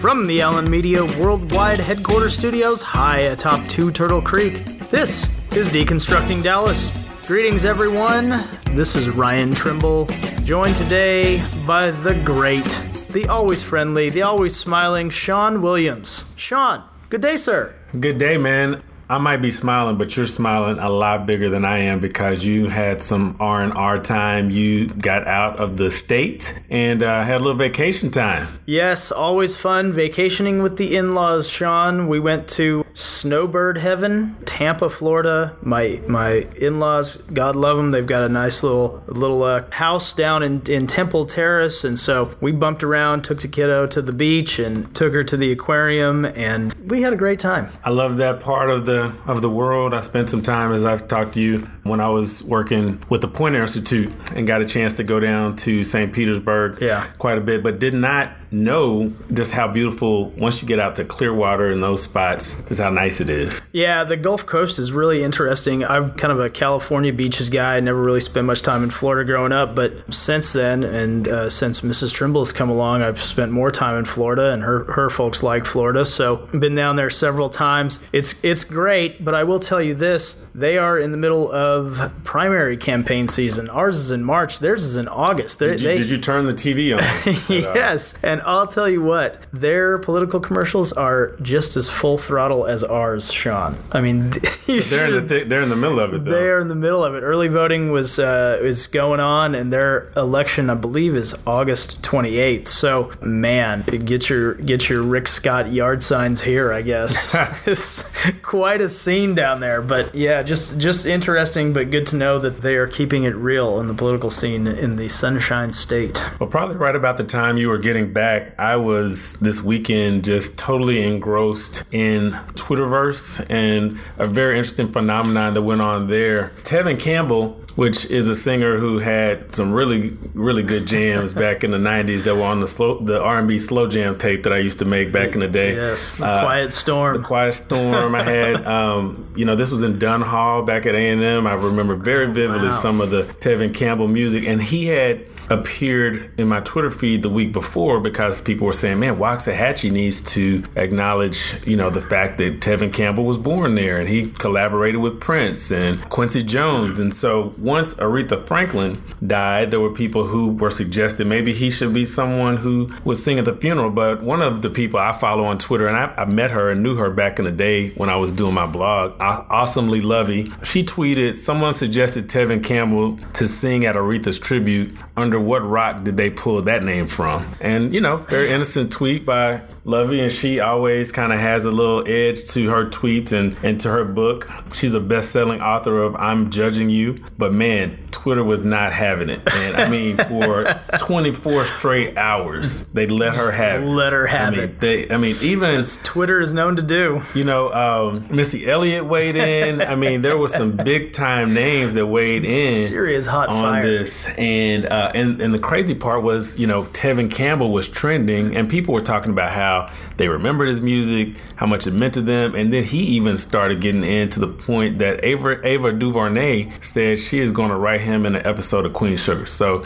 From the Allyn Media Worldwide Headquarters Studios high atop Two Turtle Creek, this is Deconstructing Dallas. Greetings, everyone. This is Ryan Trimble, joined today by the great, the always friendly, the always smiling Shawn Williams. Shawn, good day, sir. Good day, man. I might be smiling, but you're smiling a lot bigger than I am because you had some R and R time. You got out of the state and uh, had a little vacation time. Yes, always fun vacationing with the in-laws. Shawn, we went to Snowbird Heaven, Tampa, Florida. My my in-laws, God love them, they've got a nice little little uh, house down in in Temple Terrace, and so we bumped around, took the kiddo to the beach, and took her to the aquarium, and we had a great time. I love that part of the Uh, of the world. I spent some time, as I've talked to you, when I was working with the Poynter Institute, and got a chance to go down to St. Petersburg, Yeah. quite a bit, but did not know just how beautiful once you get out to Clearwater and those spots is how nice it is. Yeah, the Gulf Coast is really interesting. I'm kind of a California beaches guy. I never really spent much time in Florida growing up, but since then, and uh, since Mrs. Trimble has come along, I've spent more time in Florida, and her her folks like Florida, so I've been down there several times. It's it's great, but I will tell you this: they are in the middle of primary campaign season. Ours is in March. Theirs is in August. They're- Did you, they, did you turn the TV on? Yes, and I'll tell you what, their political commercials are just as full throttle as ours, Shawn. I mean, They're in the th- they're in the middle of it though. they're in the middle of it. Early voting was uh, is going on, and their election, I believe, is August 28th. So, man, get your get your Rick Scott yard signs here. I guess it's quite a scene down there. But yeah, just just interesting, but good to know that they are keeping it real in the political scene in the Sunshine State. Well, probably right about the time you were getting back, I was this weekend just totally engrossed in Twitterverse and a very interesting phenomenon that went on there. Tevin Campbell, which is a singer who had some really, really good jams back in the '90s that were on the slow, the R&B slow jam tape that I used to make back in the day. Yes, the Uh, Quiet Storm. The Quiet Storm. I had, um, you know, this was in Dunn Hall back at A and M. I remember very vividly Wow. some of the Tevin Campbell music, and he had appeared in my Twitter feed the week before because people were saying, "Man, Waxahachie needs to acknowledge, you know, the fact that Tevin Campbell was born there, and he collaborated with Prince and Quincy Jones." And so once Aretha Franklin died, there were people who were suggesting maybe he should be someone who would sing at the funeral. But one of the people I follow on Twitter, and I, I met her and knew her back in the day when I was doing my blog, Aw- Awesomely Luvvie, she tweeted, someone suggested Tevin Campbell to sing at Aretha's tribute. Under what rock did they pull that name from? And, you know, very innocent tweet by Luvvie, and she always kind of has a little edge to her tweets and, and to her book. She's a best selling author of I'm Judging You, but man, Twitter was not having it. And I mean, for 24 straight hours, they let her have it. Let her have I mean, it. they, I mean, even Twitter is known to do. you know, um, Missy Elliott weighed in. I mean, there were some big time names that weighed in Serious hot on fire. this, and uh, and and the crazy part was, you know, Tevin Campbell was trending, and people were talking about how they remembered his music, how much it meant to them, and then he even started getting into the point that Ava Ava DuVernay said she is going to write him in an episode of Queen Sugar. So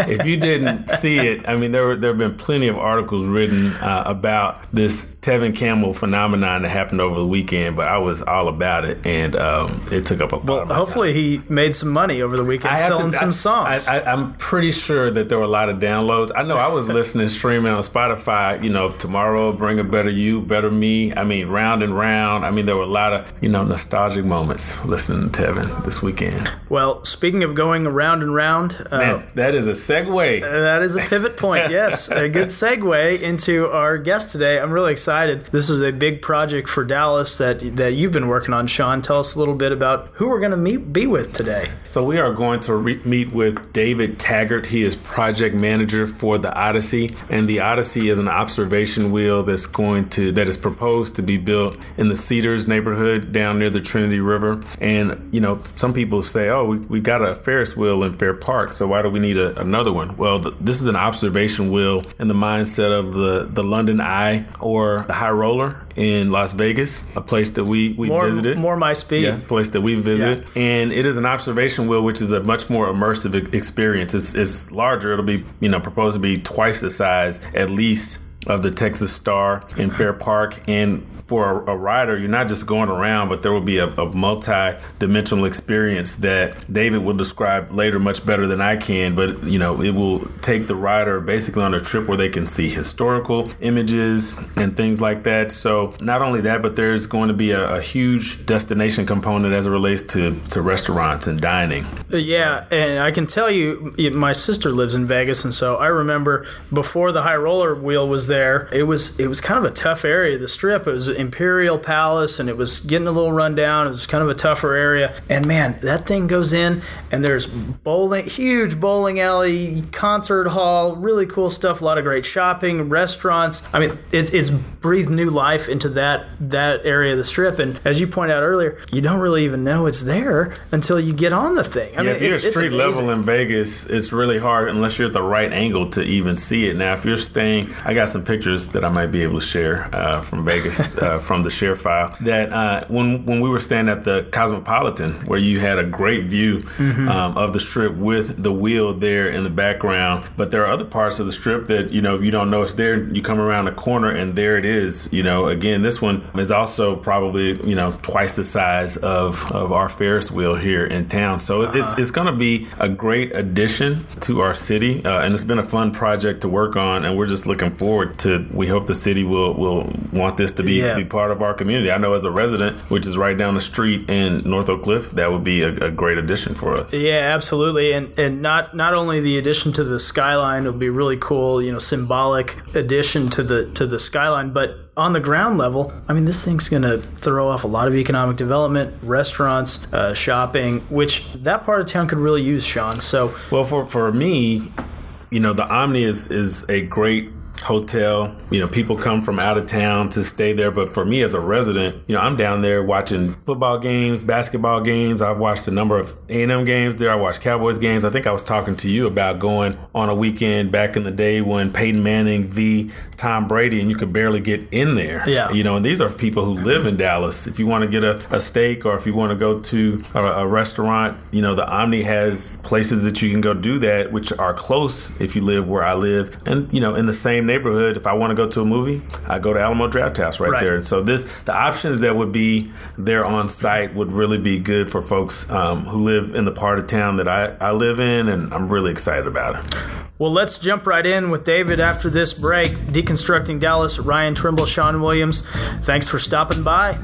if you didn't see it, I mean, there were there have been plenty of articles written uh, about this Tevin Campbell phenomenon that happened over the weekend, but I was all about it, and um, it took up a lot Well, hopefully he made some money over the weekend I selling to- some I- songs. I, I'm pretty sure that there were a lot of downloads. I know I was listening, streaming on Spotify. You know, tomorrow, bring a better you, better me. I mean, round and round. I mean, there were a lot of you know nostalgic moments listening to Tevin this weekend. well, speaking of going around and round, uh, Man, that is a segue. that is a pivot point. Yes, a good segue into our guest today. I'm really excited. This is a big project for Dallas that that you've been working on, Shawn. Tell us a little bit about who we're going to meet be with today. So we are going to re- meet with David Taggart. He is project manager for the Odyssey, and the Odyssey is an observation wheel that's going to that is proposed to be built in the Cedars neighborhood down near the Trinity River. And you know, some people say, "Oh, we, we got a Ferris wheel in Fair Park, so why do we need a, another one?" Well, th- this is an observation wheel in the mindset of the the London Eye or the High Roller in Las Vegas, a place that we we More, visited more my speed. yeah, place that we visit, and it is an observation wheel, which is a much more immersive experience. It's, it's larger; it'll be you know proposed to be twice the size, at least of the Texas Star in Fair Park. And for a, a rider, you're not just going around, but there will be a, a multi-dimensional experience that David will describe later much better than I can. But you know, it will take the rider basically on a trip where they can see historical images and things like that. So not only that, but there's going to be a, a huge destination component as it relates to to restaurants and dining. Yeah, and I can tell you, my sister lives in Vegas, and so I remember before the high roller wheel was there, it was it was kind of a tough area. The Strip, it was Imperial Palace, and it was getting a little run down. It was kind of a tougher area, and man, that thing goes in, and there's bowling, huge bowling alley, concert hall, really cool stuff. A lot of great shopping, restaurants. I mean, it's it's breathed new life into that that area of the Strip, and as you pointed out earlier, you don't really even know it's there until you get on the thing. I yeah, mean, if you're it's, street it's level in Vegas, it's really hard unless you're at the right angle to even see it. Now, if you're staying, I got some pictures that I might be able to share uh, from Vegas uh, from the share file. That uh, when when we were staying at the Cosmopolitan, where you had a great view mm-hmm. um, of the strip with the wheel there in the background, but there are other parts of the strip that you know you don't know it's there. You come around the corner and there it is. You know, again, this one is also probably you know twice the size of of our Ferris wheel here in town. So uh-huh. it's it's going to be a great addition to our city, uh, and it's been a fun project to work on, and we're just looking forward to. We hope the city will will want this to be, yeah. be part of our community. I know as a resident, which is right down the street in North Oak Cliff, that would be a, a great addition for us. Yeah, absolutely, and and not not only the addition to the skyline will be really cool, you know, symbolic addition to the to the skyline, but on the ground level, I mean, this thing's going to throw off a lot of economic development, restaurants, uh, shopping, which that part of town could really use, Shawn. So, well, for for me, you know, the Omni is is a great hotel. You know, people come from out of town to stay there. But for me as a resident, you know, I'm down there watching football games, basketball games. I've watched a number of A&M games there. I watched Cowboys games. I think I was talking to you about going on a weekend back in the day when Peyton Manning v. Tom Brady and you could barely get in there. Yeah. You know, and these are people who live in Dallas. If you want to get a, a steak or if you want to go to a, a restaurant, you know, the Omni has places that you can go do that, which are close if you live where I live. And, you know, in the same neighborhood, if I want to go to a movie, I go to Alamo Drafthouse right, right. there. And so this, the options that would be there on site would really be good for folks um, who live in the part of town that I, I live in, and I'm really excited about it. Well, let's jump right in with David after this break. Deconstructing Dallas, Ryan Trimble, Shawn Williams. Thanks for stopping by.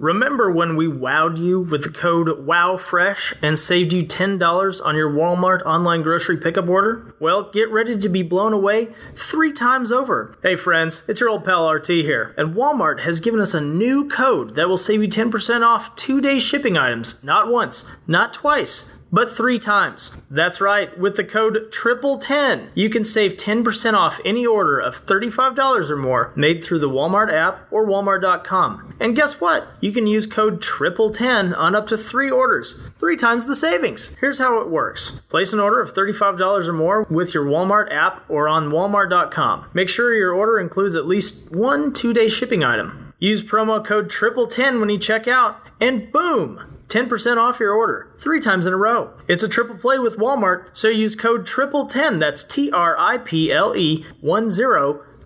Remember when we wowed you with the code WOWFRESH and saved you $10 on your Walmart online grocery pickup order? Well, get ready to be blown away three times over. Hey friends, it's your old pal RT here, and Walmart has given us a new code that will save you 10% off two day shipping items, not once, not twice but three times. That's right, with the code TRIPLE10, you can save 10% off any order of $35 or more made through the Walmart app or walmart.com. And guess what? You can use code TRIPLE10 on up to three orders, three times the savings. Here's how it works place an order of $35 or more with your Walmart app or on walmart.com. Make sure your order includes at least one two day shipping item. Use promo code TRIPLE10 when you check out, and boom! 10% off your order three times in a row. It's a triple play with Walmart, so use code TRIPLE10, that's T R I P L E 10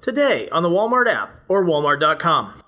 today on the Walmart app or walmart.com.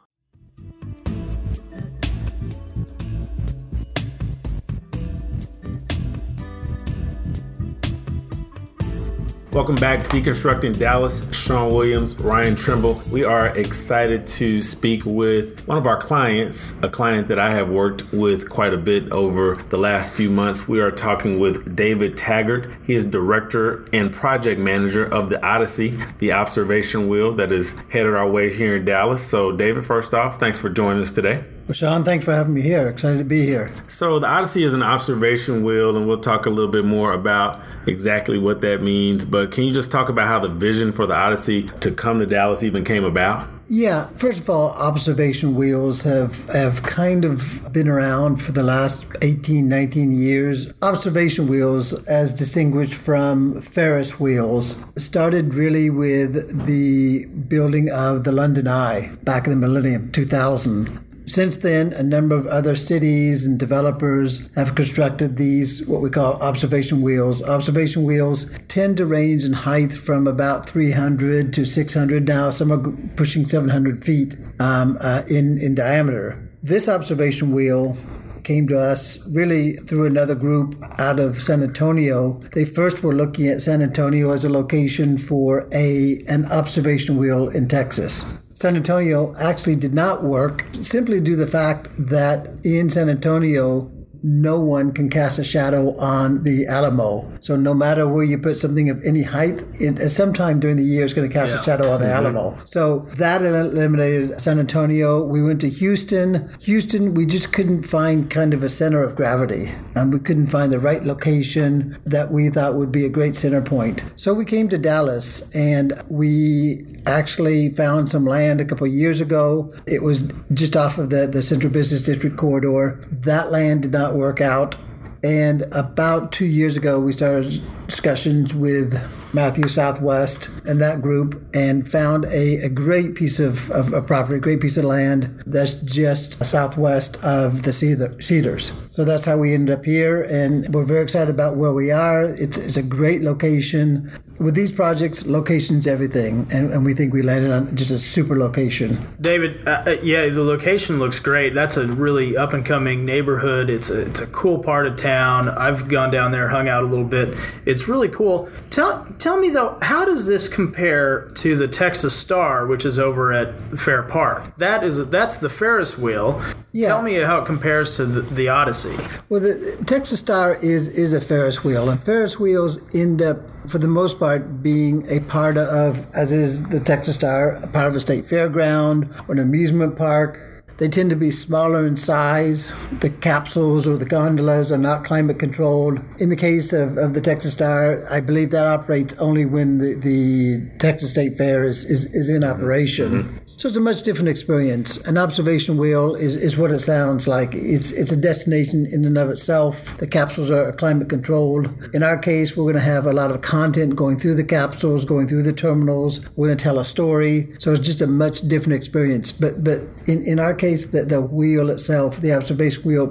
Welcome back to Deconstructing Dallas. Shawn Williams, Ryan Trimble. We are excited to speak with one of our clients, a client that I have worked with quite a bit over the last few months. We are talking with David Taggart. He is director and project manager of the Odyssey, the observation wheel that is headed our way here in Dallas. So, David, first off, thanks for joining us today. Well, Shawn, thanks for having me here. Excited to be here. So, the Odyssey is an observation wheel, and we'll talk a little bit more about exactly what that means. But can you just talk about how the vision for the Odyssey to come to Dallas even came about? Yeah, first of all, observation wheels have, have kind of been around for the last 18, 19 years. Observation wheels, as distinguished from Ferris wheels, started really with the building of the London Eye back in the millennium, 2000 Since then, a number of other cities and developers have constructed these, what we call observation wheels. Observation wheels tend to range in height from about 300 to 600. Now, some are pushing 700 feet um, uh, in, in diameter. This observation wheel came to us really through another group out of San Antonio. They first were looking at San Antonio as a location for a an observation wheel in Texas. San Antonio actually did not work simply due to the fact that in San Antonio, no one can cast a shadow on the Alamo. So no matter where you put something of any height, it, at some time during the year, it's going to cast yeah. a shadow on the mm-hmm. Alamo. So that eliminated San Antonio. We went to Houston. Houston, we just couldn't find kind of a center of gravity, and we couldn't find the right location that we thought would be a great center point. So we came to Dallas, and we actually found some land a couple years ago. It was just off of the, the Central Business District corridor. That land did not work out. And about two years ago, we started discussions with Matthews Southwest and that group and found a, a great piece of, of, of, property, a great piece of land that's just southwest of the Cedar, Cedars. So that's how we ended up here, and we're very excited about where we are. It's, it's a great location. With these projects, location's everything, and, and we think we landed on just a super location. David, uh, uh yeah, the location looks great. That's a really up and coming neighborhood. It's a, it's a cool part of town. I've gone down there, hung out a little bit. It's really cool. Tell tell me though, how does this compare to the Texas Star, which is over at Fair Park? That is that's the Ferris wheel. Yeah. Tell me how it compares to the, the Odyssey. Well, the Texas Star is is a Ferris wheel, and Ferris wheels end up for the most part, being a part of, as is the Texas Star, a part of a state fairground or an amusement park. They tend to be smaller in size. The capsules or the gondolas are not climate controlled. In the case of, of the Texas Star, I believe that operates only when the, the Texas State Fair is, is, is in operation. Mm-hmm. So it's a much different experience. An observation wheel is, is what it sounds like. It's it's a destination in and of itself. The capsules are climate controlled. In our case, we're going to have a lot of content going through the capsules, going through the terminals. We're going to tell a story. So it's just a much different experience. But but in, in our case, the, the wheel itself, the observation wheel,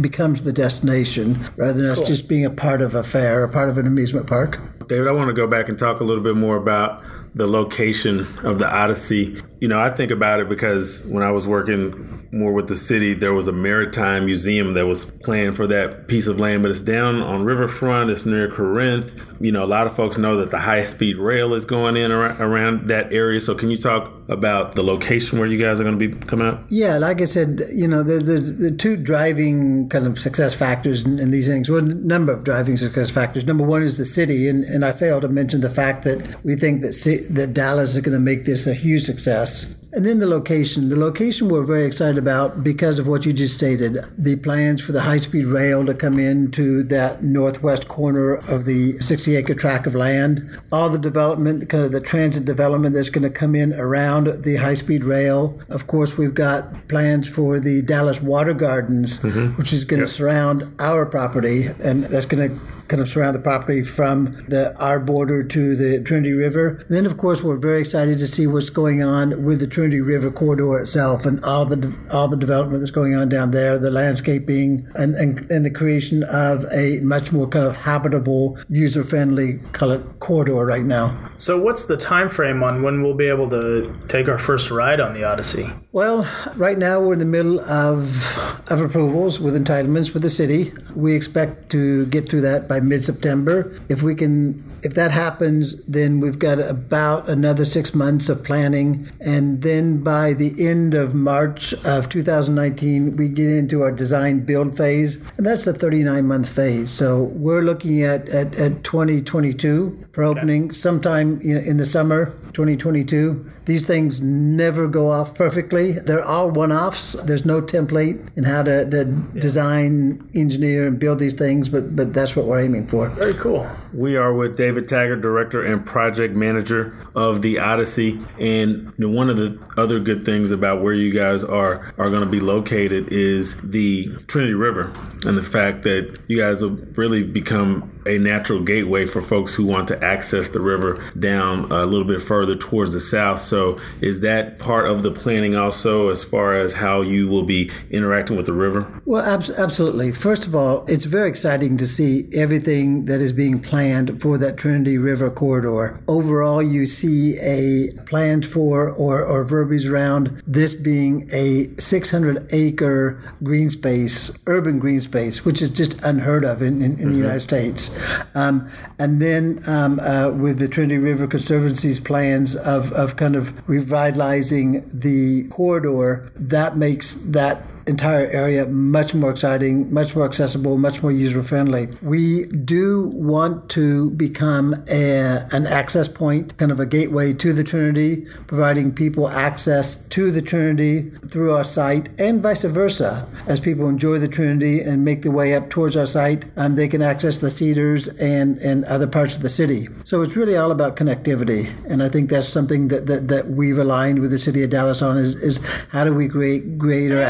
becomes the destination rather than cool. us just being a part of a fair, a part of an amusement park. David, I want to go back and talk a little bit more about the location of the Odyssey. You know, I think about it because when I was working more with the city, there was a maritime museum that was planned for that piece of land, but it's down on riverfront. It's near Corinth. You know, a lot of folks know that the high speed rail is going in around, around that area. So, can you talk about the location where you guys are going to be coming out? Yeah, like I said, you know, the the, the two driving kind of success factors in, in these things. Well, number of driving success factors. Number one is the city, and, and I failed to mention the fact that we think that that Dallas is going to make this a huge success. And then the location. The location we're very excited about because of what you just stated. The plans for the high speed rail to come into that northwest corner of the 60 acre tract of land. All the development, kind of the transit development that's going to come in around the high speed rail. Of course, we've got plans for the Dallas Water Gardens, mm-hmm. which is going to yep. surround our property, and that's going to kind of surround the property from the our border to the Trinity River. And then, of course, we're very excited to see what's going on with the Trinity River corridor itself and all the all the development that's going on down there, the landscaping and, and, and the creation of a much more kind of habitable, user friendly corridor right now. So, what's the time frame on when we'll be able to take our first ride on the Odyssey? Well, right now we're in the middle of of approvals with entitlements with the city. We expect to get through that by mid September. If we can if that happens, then we've got about another six months of planning. And then by the end of March of 2019, we get into our design build phase. And that's a 39 month phase. So we're looking at, at, at 2022 for opening okay. sometime in the summer 2022. These things never go off perfectly. They're all one offs. There's no template in how to, to yeah. design, engineer, and build these things, but, but that's what we're aiming for. Very cool. We are with David Taggart, Director and Project Manager of the Odyssey. And one of the other good things about where you guys are are going to be located is the Trinity River and the fact that you guys have really become a natural gateway for folks who want to access the river down a little bit further towards the south. So, is that part of the planning also as far as how you will be interacting with the river? Well, ab- absolutely. First of all, it's very exciting to see everything that is being planned for that Trinity River corridor. Overall, you see a planned for or, or verbiage around this being a 600 acre green space, urban green space, which is just unheard of in, in, in mm-hmm. the United States. Um, and then um, uh, with the Trinity River Conservancy's plans of, of kind of revitalizing the corridor, that makes that entire area much more exciting, much more accessible, much more user friendly. We do want to become a, an access point, kind of a gateway to the Trinity, providing people access to the Trinity through our site and vice versa. As people enjoy the Trinity and make their way up towards our site, um, they can access the Cedars and, and other parts of the city. So it's really all about connectivity. And I think that's something that, that, that we've aligned with the city of Dallas on is, is how do we create greater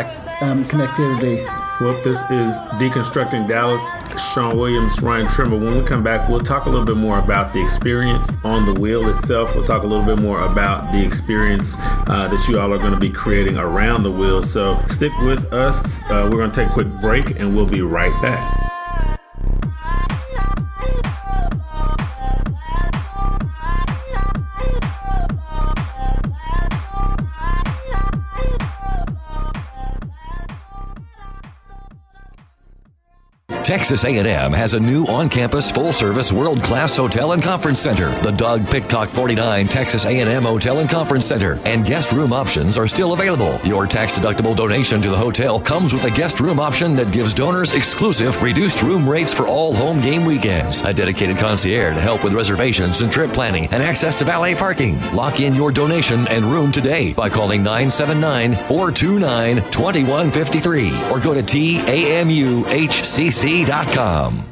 um, connectivity. Well, this is Deconstructing Dallas. Shawn Williams, Ryan Trimble. When we come back, we'll talk a little bit more about the experience on the wheel itself. We'll talk a little bit more about the experience uh, that you all are going to be creating around the wheel. So stick with us. Uh, we're going to take a quick break and we'll be right back. Texas A&M has a new on-campus full-service world-class hotel and conference center, the Doug Pitcock 49 Texas A&M Hotel and Conference Center, and guest room options are still available. Your tax-deductible donation to the hotel comes with a guest room option that gives donors exclusive reduced room rates for all home game weekends, a dedicated concierge to help with reservations and trip planning, and access to valet parking. Lock in your donation and room today by calling 979-429-2153 or go to TAMUHCC TV.com.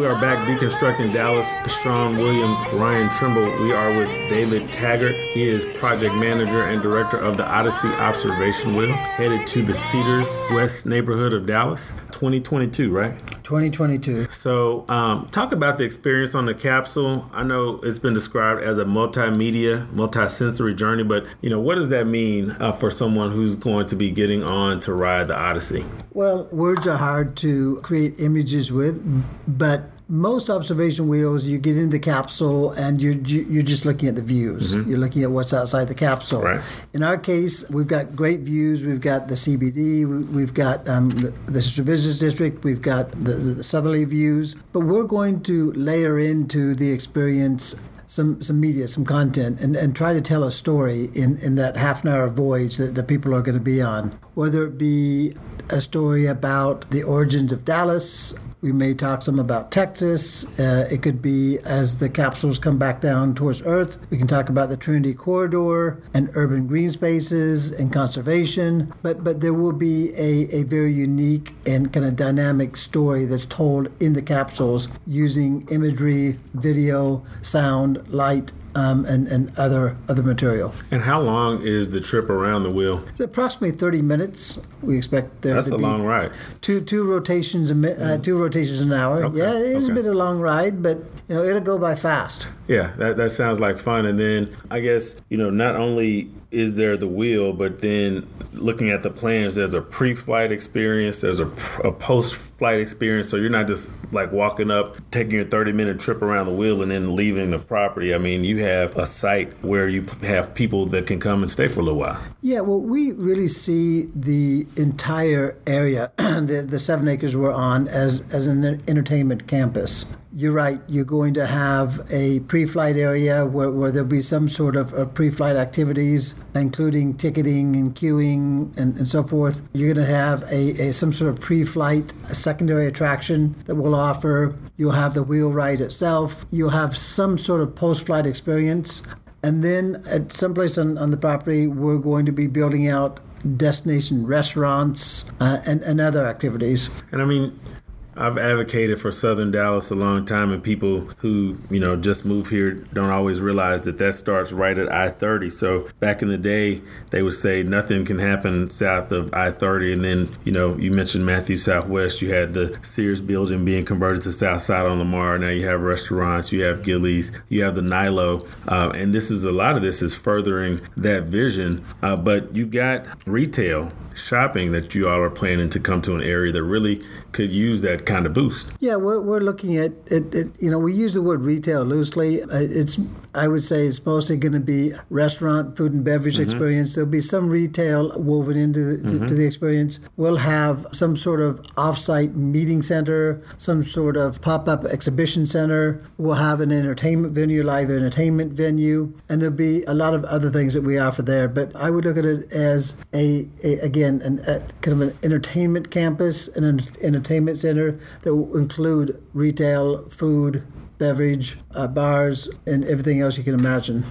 We are back deconstructing Dallas. Shawn Williams, Ryan Trimble. We are with David Taggart. He is project manager and director of the Odyssey Observation Wheel, headed to the Cedars West neighborhood of Dallas. 2022, right? 2022. So, um, talk about the experience on the capsule. I know it's been described as a multimedia, multi-sensory journey, but you know, what does that mean uh, for someone who's going to be getting on to ride the Odyssey? Well, words are hard to create images with, but most observation wheels, you get in the capsule and you're you're just looking at the views. Mm-hmm. You're looking at what's outside the capsule. Right. In our case, we've got great views. We've got the CBD. We've got um, the, the Business District. We've got the, the southerly views. But we're going to layer into the experience some some media, some content, and, and try to tell a story in, in that half an hour voyage that the people are going to be on. Whether it be a story about the origins of Dallas, we may talk some about Texas. Uh, it could be as the capsules come back down towards Earth. We can talk about the Trinity Corridor and urban green spaces and conservation. But but there will be a, a very unique and kind of dynamic story that's told in the capsules using imagery, video, sound, light, um, and, and other other material. And how long is the trip around the wheel? It's approximately 30 minutes. We expect there That's to a be long ride. Two two rotations a mi- uh, two rotations an hour. Okay. Yeah, it is Okay. a bit of a long ride, but you know it'll go by fast. Yeah, that, that sounds like fun. And then I guess, you know, not only is there the wheel, but then looking at the plans, there's a pre flight experience, there's a, a post flight experience. So you're not just like walking up, taking your 30 minute trip around the wheel and then leaving the property. I mean, you have a site where you have people that can come and stay for a little while. Yeah, well, we really see the entire area, the, the seven acres we're on, as, as an entertainment campus. You're right. You're going to have a pre-flight area where, where there'll be some sort of uh, pre-flight activities, including ticketing and queuing and, and so forth. You're going to have a, a some sort of pre-flight secondary attraction that we'll offer. You'll have the wheel ride itself. You'll have some sort of post-flight experience. And then at some place on, on the property, we're going to be building out destination restaurants, uh, and, and other activities. And I mean, I've advocated for Southern Dallas a long time, and people who you know just move here don't always realize that that starts right at I-30. So back in the day, they would say nothing can happen south of I-30, and then you know you mentioned Matthews Southwest. You had the Sears building being converted to South Side on Lamar. Now you have restaurants, you have Gilley's, you have the NYLO, uh, and this is a lot of this is furthering that vision. Uh, but you've got retail shopping that you all are planning to come to an area that really could use that kind of boost. Yeah, we're, we're looking at it. You know, we use the word retail loosely. Uh, it's I would say it's mostly going to be restaurant, food and beverage mm-hmm. experience. There'll be some retail woven into the, mm-hmm. to, the experience. We'll have some sort of offsite meeting center, some sort of pop-up exhibition center. We'll have an entertainment venue, live entertainment venue, and there'll be a lot of other things that we offer there. But I would look at it as a, a again an, a, kind of an entertainment campus, an entertainment center that will include retail, food, beverage, uh, bars, and everything else you can imagine.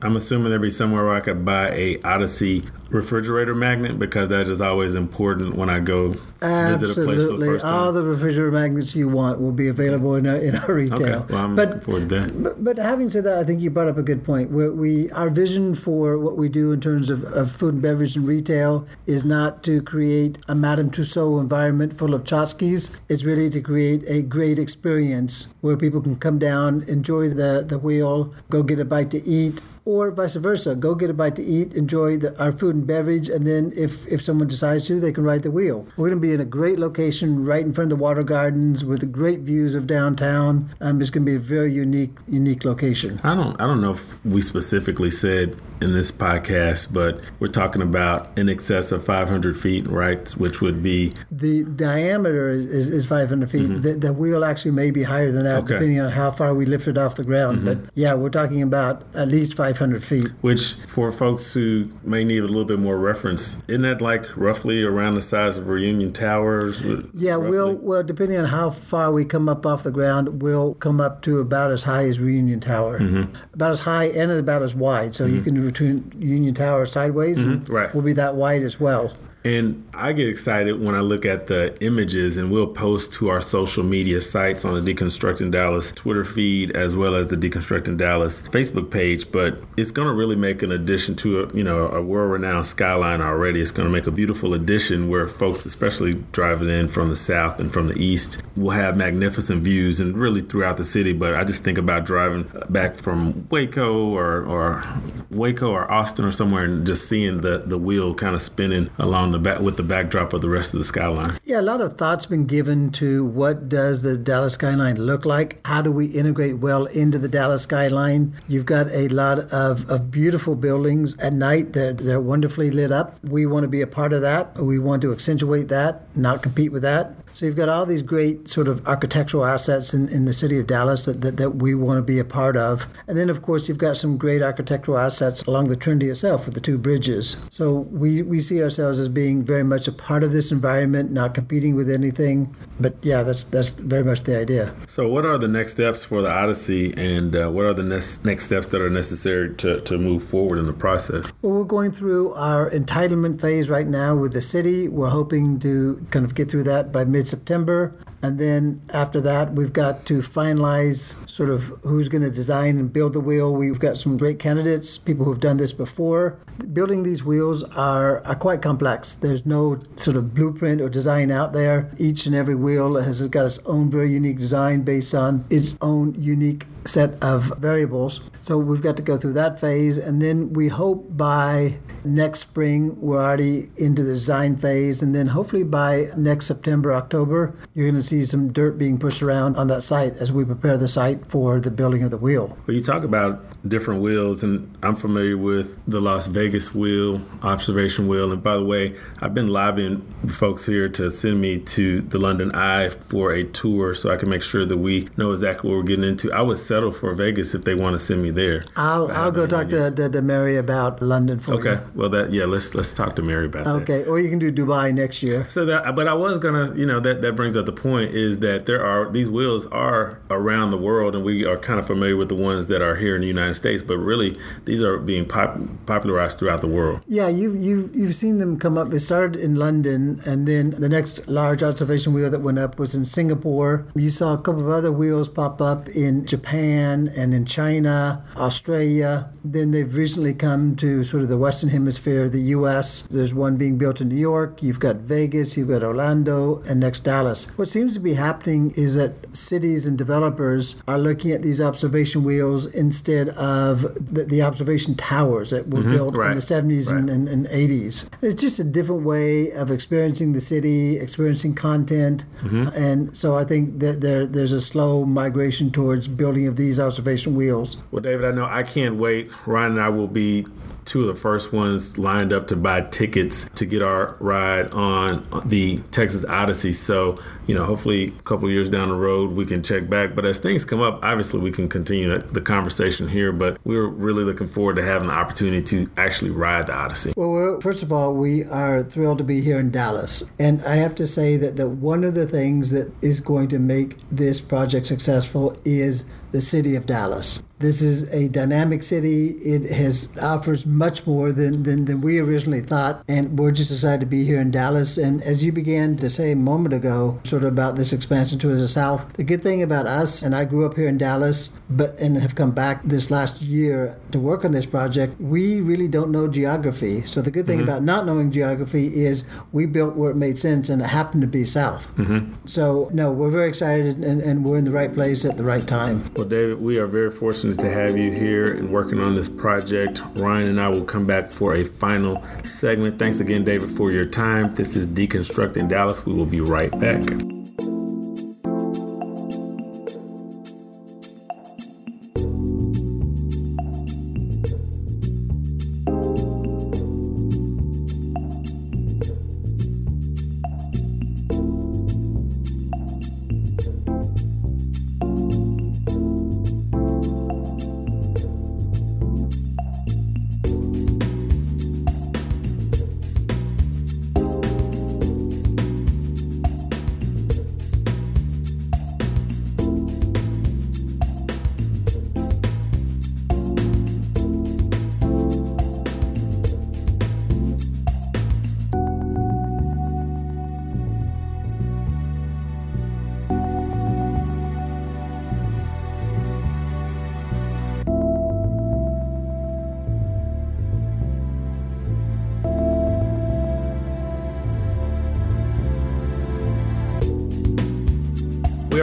I'm assuming there'd be somewhere where I could buy a Odyssey refrigerator magnet because that is always important when I go Absolutely. a All the refrigerator magnets you want will be available in our, in our retail. Okay. Well, but. But, but having said that, I think you brought up a good point. Where we our vision for what we do in terms of, of food and beverage and retail is not to create a Madame Tussauds environment full of tchotchkes. It's really to create a great experience where people can come down, enjoy the, the wheel, go get a bite to eat, or vice versa. Go get a bite to eat, enjoy the, our food and beverage, and then if, if someone decides to, they can ride the wheel. We're going to be in a great location right in front of the water gardens with great views of downtown. Um, it's going to be a very unique unique location. I don't I don't know if we specifically said in this podcast, but we're talking about in excess of 500 feet, right? Which would be the diameter is, is, is 500 feet. Mm-hmm. The, the, wheel actually may be higher than that, okay. depending on how far we lift it off the ground. Mm-hmm. But yeah, we're talking about at least 500 feet. Which, for folks who may need a little bit more reference, isn't that like roughly around the size of Reunion Towers? Yeah, roughly? we'll well depending on how far we come up off the ground, we'll come up to about as high as Reunion Tower, mm-hmm. about as high and about as wide. So you mm-hmm. can between Union Tower sideways, mm-hmm. right. will be that wide as well. And I get excited when I look at the images, and we'll post to our social media sites on the Deconstructing Dallas Twitter feed as well as the Deconstructing Dallas Facebook page. But it's going to really make an addition to a you know a world-renowned skyline already. It's going to make a beautiful addition where folks, especially driving in from the south and from the east, will have magnificent views and really throughout the city. But I just think about driving back from Waco or, or Waco or Austin or somewhere and just seeing the the wheel kind of spinning along the back with the backdrop of the rest of the skyline. Yeah, a lot of thought's been given to what does the Dallas skyline look like? How do we integrate well into the Dallas skyline? You've got a lot of, of beautiful buildings at night. They're, they're wonderfully lit up. We want to be a part of that. We want to accentuate that, not compete with that. So you've got all these great sort of architectural assets in, in the city of Dallas that, that, that we want to be a part of. And then, of course, you've got some great architectural assets along the Trinity itself with the two bridges. So we, we see ourselves as being very much a part of this environment, not competing with anything. But yeah, that's that's very much the idea. So, what are the next steps for the Odyssey, and uh, what are the next next steps that are necessary to, to move forward in the process? Well, we're going through our entitlement phase right now with the city. We're hoping to kind of get through that by mid September. And then after that, we've got to finalize sort of who's going to design and build the wheel. We've got some great candidates, people who've done this before. Building these wheels are, are quite complex. There's no sort of blueprint or design out there. Each and every wheel has got its own very unique design based on its own unique set of variables. So we've got to go through that phase, and then we hope by next spring we're already into the design phase, and then hopefully by next September, October, you're going to see some dirt being pushed around on that site as we prepare the site for the building of the wheel. Well, you talk about different wheels, and I'm familiar with the Las Vegas wheel, observation wheel, and by the way, I've been lobbying folks here to send me to the London Eye for a tour so I can make sure that we know exactly what we're getting into. I would settle for Vegas if they want to send me there. I'll I'll go talk to, to, to, Mary about London for okay. you. Well, that yeah, let's let's talk to Mary about okay. that. Okay. Or you can do Dubai next year. So that, but I was gonna, you know, that that brings up the point point is that there are these wheels are around the world, and we are kind of familiar with the ones that are here in the United States, but really these are being pop- popularized throughout the world. Yeah, you you you've seen them come up. It started in London, and then the next large observation wheel that went up was in Singapore. You saw a couple of other wheels pop up in Japan and in China, Australia. Then they've recently come to sort of the Western Hemisphere, the U.S. There's one being built in New York. You've got Vegas, you've got Orlando, and next Dallas. What seems to be happening is that cities and developers are looking at these observation wheels instead of the, the observation towers that were mm-hmm. built right, in the 70s and, right. and, and 80s. It's just a different way of experiencing the city, experiencing content. Mm-hmm. And so I think that there, there's a slow migration towards building of these observation wheels. Well, David, I know I can't wait. Ryan and I will be two of the first ones lined up to buy tickets to get our ride on the Texas Odyssey. So, you know, hopefully a couple years down the road we can check back. But as things come up, obviously we can continue the conversation here. But we're really looking forward to having the opportunity to actually ride the Odyssey. Well, first of all, we are thrilled to be here in Dallas. And I have to say that the, one of the things that is going to make this project successful is the city of Dallas. This is a dynamic city. It has offers much more than, than, than we originally thought. And we're just excited to be here in Dallas. And as you began to say a moment ago, sort of about this expansion to the south, the good thing about us, and I grew up here in Dallas, but and have come back this last year to work on this project, we really don't know geography. So the good thing mm-hmm. about not knowing geography is we built where it made sense and it happened to be south. Mm-hmm. So no, we're very excited and, and we're in the right place at the right time. Well, David, we are very fortunate to have you here and working on this project. Ryan and I will come back for a final segment. Thanks again, David, for your time. This is Deconstructing Dallas. We will be right back.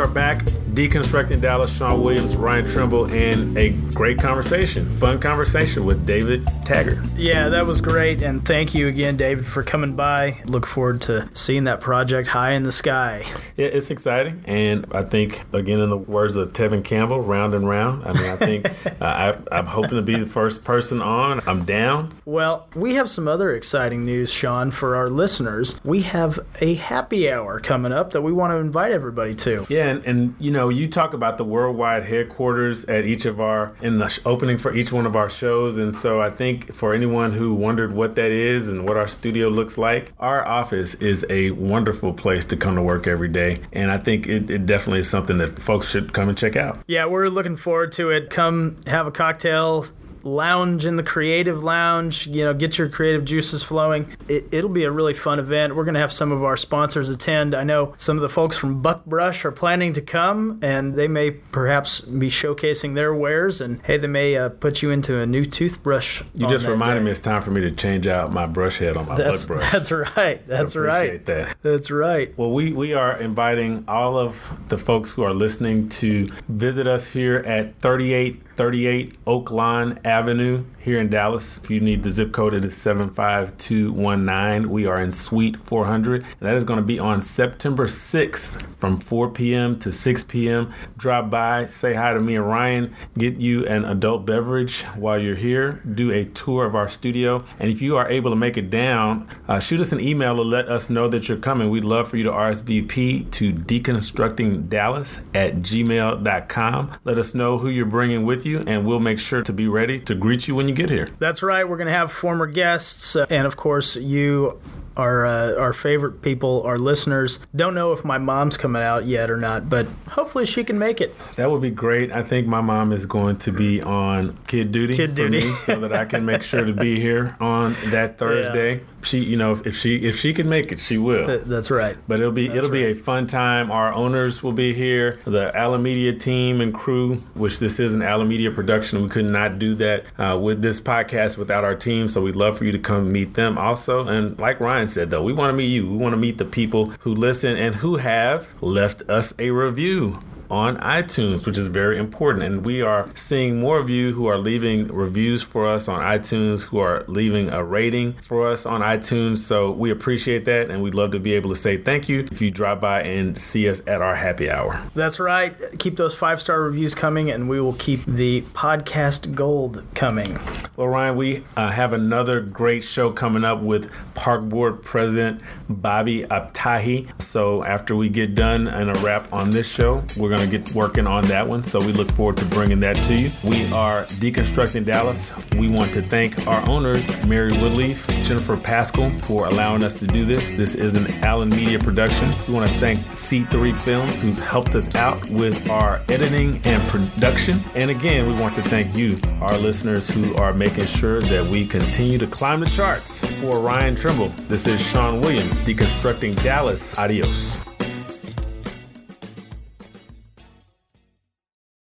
Are back deconstructing Dallas. Shawn Williams, Ryan Trimble, and a great conversation, fun conversation with David Taggart. Yeah, that was great. And thank you again, David, for coming by. Look forward to seeing that project high in the sky. Yeah, it's exciting, and I think again, in the words of Tevin Campbell, round and round. I mean, I think uh, I, I'm hoping to be the first person on. I'm down. Well, we have some other exciting news, Shawn, for our listeners. We have a happy hour coming up that we want to invite everybody to. Yeah, and, and you know, you talk about the worldwide headquarters at each of our in the opening for each one of our shows, and so I think for anyone who wondered what that is and what our studio looks like, our office is a wonderful place to come to work every day, and I think it, it definitely is something that folks should come and check out. Yeah, we're looking forward to it. Come have a cocktail, lounge in the creative lounge, you know, get your creative juices flowing. It, it'll be a really fun event. We're going to have some of our sponsors attend. I know some of the folks from Buckbrush are planning to come and they may perhaps be showcasing their wares and hey, they may uh, put you into a new toothbrush. You just reminded day. me it's time for me to change out my brush head on my That's, butt brush. that's right. That's appreciate right. that. That's right. Well, we, we are inviting all of the folks who are listening to visit us here at 3838 Oak Lawn Avenue Avenue here in Dallas. If you need the zip code, it is 75219. We are in Suite 400. And that is going to be on September 6th from 4 p.m. to 6 p.m. Drop by, say hi to me and Ryan, get you an adult beverage while you're here, do a tour of our studio. And if you are able to make it down, uh, shoot us an email to let us know that you're coming. We'd love for you to RSVP to deconstructingdallas at gmail.com. Let us know who you're bringing with you, and we'll make sure to be ready to greet you when you get here. That's right. We're going to have former guests, uh, and of course, you our uh, our favorite people, our listeners. Don't know if my mom's coming out yet or not, but hopefully she can make it. That would be great. I think my mom is going to be on kid duty, Kid duty. for me, so that I can make sure to be here on that Thursday. She, you know, if she if she can make it, she will. That's right. But it'll be it'll be a fun time. Our owners will be here, the Allyn Media team and crew, which this is an Allyn Media production. We could not do that uh, with this podcast without our team. So we'd love for you to come meet them also. And like Ryan said, though, we want to meet you. We want to meet the people who listen and who have left us a review on iTunes, which is very important. And we are seeing more of you who are leaving reviews for us on iTunes, who are leaving a rating for us on iTunes. So we appreciate that. And we'd love to be able to say thank you if you drop by and see us at our happy hour. That's right. Keep those five star reviews coming, and we will keep the podcast gold coming. Well, Ryan, we uh, have another great show coming up with Park Board President Bobby Abtahi. So after we get done and a wrap on this show, we're going to get working on that one. So we look forward to bringing that to you. We are deconstructing Dallas. We want to thank our owners, Mari Woodlief, Jennifer Pascal, for allowing us to do this. This is an Allyn Media production. We want to thank C3 Films, who's helped us out with our editing and production. And again, we want to thank you, our listeners, who are making sure that we continue to climb the charts. For Ryan Trimble, this is Shawn Williams, deconstructing Dallas. Adios.